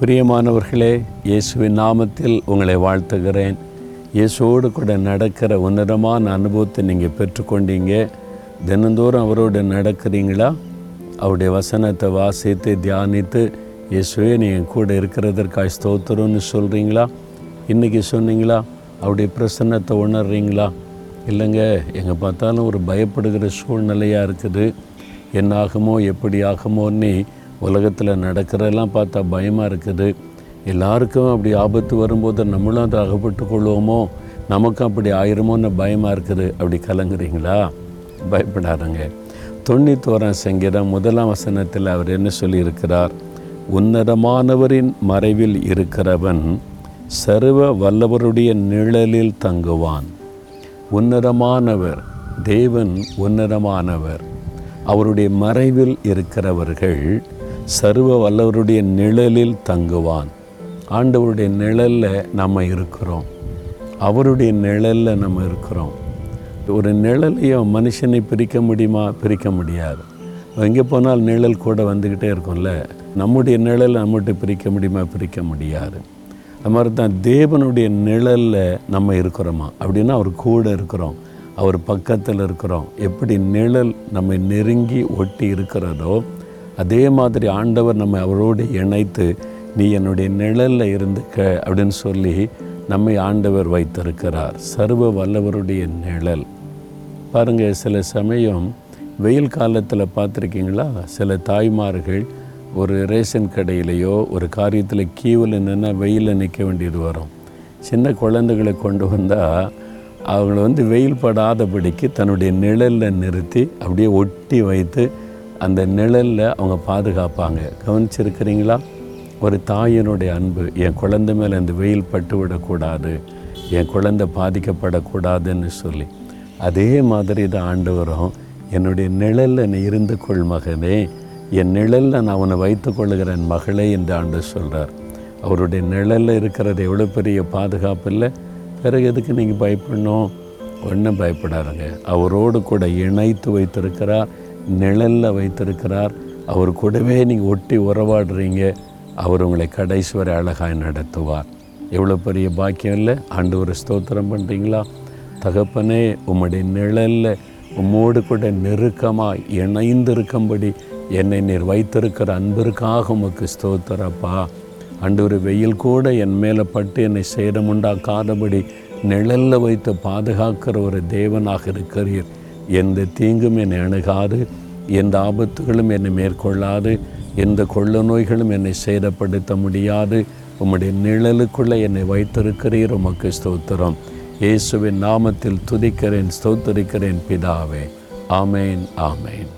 பிரியமானவர்களே இயேசுவின் நாமத்தில் உங்களை வாழ்த்துகிறேன். இயேசுவோடு கூட நடக்கிற உன்னதமான அனுபவத்தை நீங்கள் பெற்றுக்கொண்டீங்க. தினந்தோறும் அவரோடு நடக்கிறீங்களா? அவருடைய வசனத்தை வாசித்து தியானித்து இயேசுவே நீ என் கூட இருக்கிறதற்காக ஸ்தோத்திரம்னு சொல்கிறீங்களா இன்றைக்கி சொன்னீங்களா? அவருடைய பிரசன்னத்தை உணர்றீங்களா? இல்லைங்க எங்கே பார்த்தாலும் ஒரு பயப்படுகிற சூழ்நிலையாக இருக்குது. என்ன ஆகுமோ எப்படி ஆகுமோன்னு உலகத்தில் நடக்கிறதெல்லாம் பார்த்தா பயமாக இருக்குது. எல்லாருக்கும் அப்படி ஆபத்து வரும்போது நம்மளும் அதை அகப்பட்டு கொள்வோமோ? நமக்கும் அப்படி ஆயிருமோன்னு பயமாக இருக்குது. அப்படி கலங்குறீங்களா? பயப்படாதுங்க. தொண்ணூத்தோராம் சங்கீதம் முதலாம் வசனத்தில் அவர் என்ன சொல்லியிருக்கிறார்? உன்னதமானவரின் மறைவில் இருக்கிறவன் சர்வ வல்லவருடைய நிழலில் தங்குவான். உன்னதமானவர் தேவன் உன்னதமானவர். அவருடைய மறைவில் இருக்கிறவர்கள் சர்வ வல்லவருடைய நிழலில் தங்குவான். ஆண்டவருடைய நிழலில் நம்ம இருக்கிறோம். அவருடைய நிழலில் நம்ம இருக்கிறோம். ஒரு நிழலையும் மனுஷனை பிரிக்க முடியுமா? பிரிக்க முடியாது. எங்கே போனால் நிழல் கூட வந்துக்கிட்டே இருக்கும்ல. நம்முடைய நிழல் நம்மகிட்ட பிரிக்க முடியுமா? பிரிக்க முடியாது. அது மாதிரி தான் தேவனுடைய நிழலில் நம்ம இருக்கிறோமா? அப்படின்னா அவர் கூட இருக்கிறோம். அவர் பக்கத்தில் இருக்கிறோம். எப்படி நிழல் நம்மை நெருங்கி ஒட்டி இருக்கிறதோ அதே மாதிரி ஆண்டவர் நம்ம அவரோடு இணைத்து நீ என்னுடைய நிழலில் இருந்துக்க அப்படின்னு சொல்லி நம்மை ஆண்டவர் வைத்திருக்கிறார். சர்வ வல்லவருடைய நிழல். பாருங்கள் சில சமயம் வெயில் காலத்தில் பார்த்துருக்கீங்களா? சில தாய்மார்கள் ஒரு ரேஷன் கடையிலையோ ஒரு காரியத்தில் கீவில் நின்னா வெயிலில் நிற்க வேண்டியது வரும். சின்ன குழந்தைகளை கொண்டு வந்தால் அவங்கள வந்து வெயில் படாதபடிக்கு தன்னுடைய நிழலில் நிறுத்தி அப்படியே ஒட்டி வைத்து அந்த நிழலில் அவங்க பாதுகாப்பாங்க. கவனிச்சிருக்கிறீங்களா? ஒரு தாயினுடைய அன்பு என் குழந்தை மேலே அந்த வெயில் பட்டு விடக்கூடாது என் குழந்தை பாதிக்கப்படக்கூடாதுன்னு சொல்லி. அதே மாதிரி தான் ஆண்டு வரும் என்னுடைய நிழலில் நீ இருந்து கொள் மகனே என் நிழலில் நான் அவனை வைத்து கொள்ளுகிறேன் மகளே என்று ஆண்டு சொல்கிறார் அவருடைய நிழலில் இருக்கிறது எவ்வளோ பெரிய பாதுகாப்பு இல்லை. பிறகு எதுக்கு நீங்கள் பயப்படணும்? ஒன்றும் பயப்படாதுங்க. அவரோடு கூட இணைத்து வைத்திருக்கிறார். நிழலில் வைத்திருக்கிறார். அவர் கூடவே நீங்கள் ஒட்டி உறவாடுறீங்க. அவர் உங்களை கடைசி வரை அழகாய் நடத்துவார். எவ்வளோ பெரிய பாக்கியம் இல்லை? ஆண்டு ஒரு ஸ்தோத்திரம் பண்ணுறீங்களா தகப்பனே உம்முடைய நிழலில் உம்மோடு கூட நெருக்கமாக இணைந்திருக்கும்படி என்னை நீர் வைத்திருக்கிற அன்பிற்காக உமக்கு ஸ்தோத்திரப்பா. அண்டு ஒரு வெயில் கூட என் மேலே பட்டு என்னை சேதமுண்டாக்காதபடி நிழலில் வைத்து பாதுகாக்கிற ஒரு தேவனாக இருக்கிறீர். எந்த தீங்கும் என்னை அணுகாது எந்த ஆபத்துகளும் என்னை மேற்கொள்ளாது எந்த கொள்ள நோய்களும் என்னை சேதப்படுத்த முடியாது. உம்முடைய நிழலுக்குள்ளே என்னை வைத்திருக்கிறீர் உமக்கு ஸ்தோத்திரம். இயேசுவின் நாமத்தில் துதிக்கிறேன் ஸ்தோத்தரிக்கிறேன் பிதாவே. ஆமேன் ஆமேன்.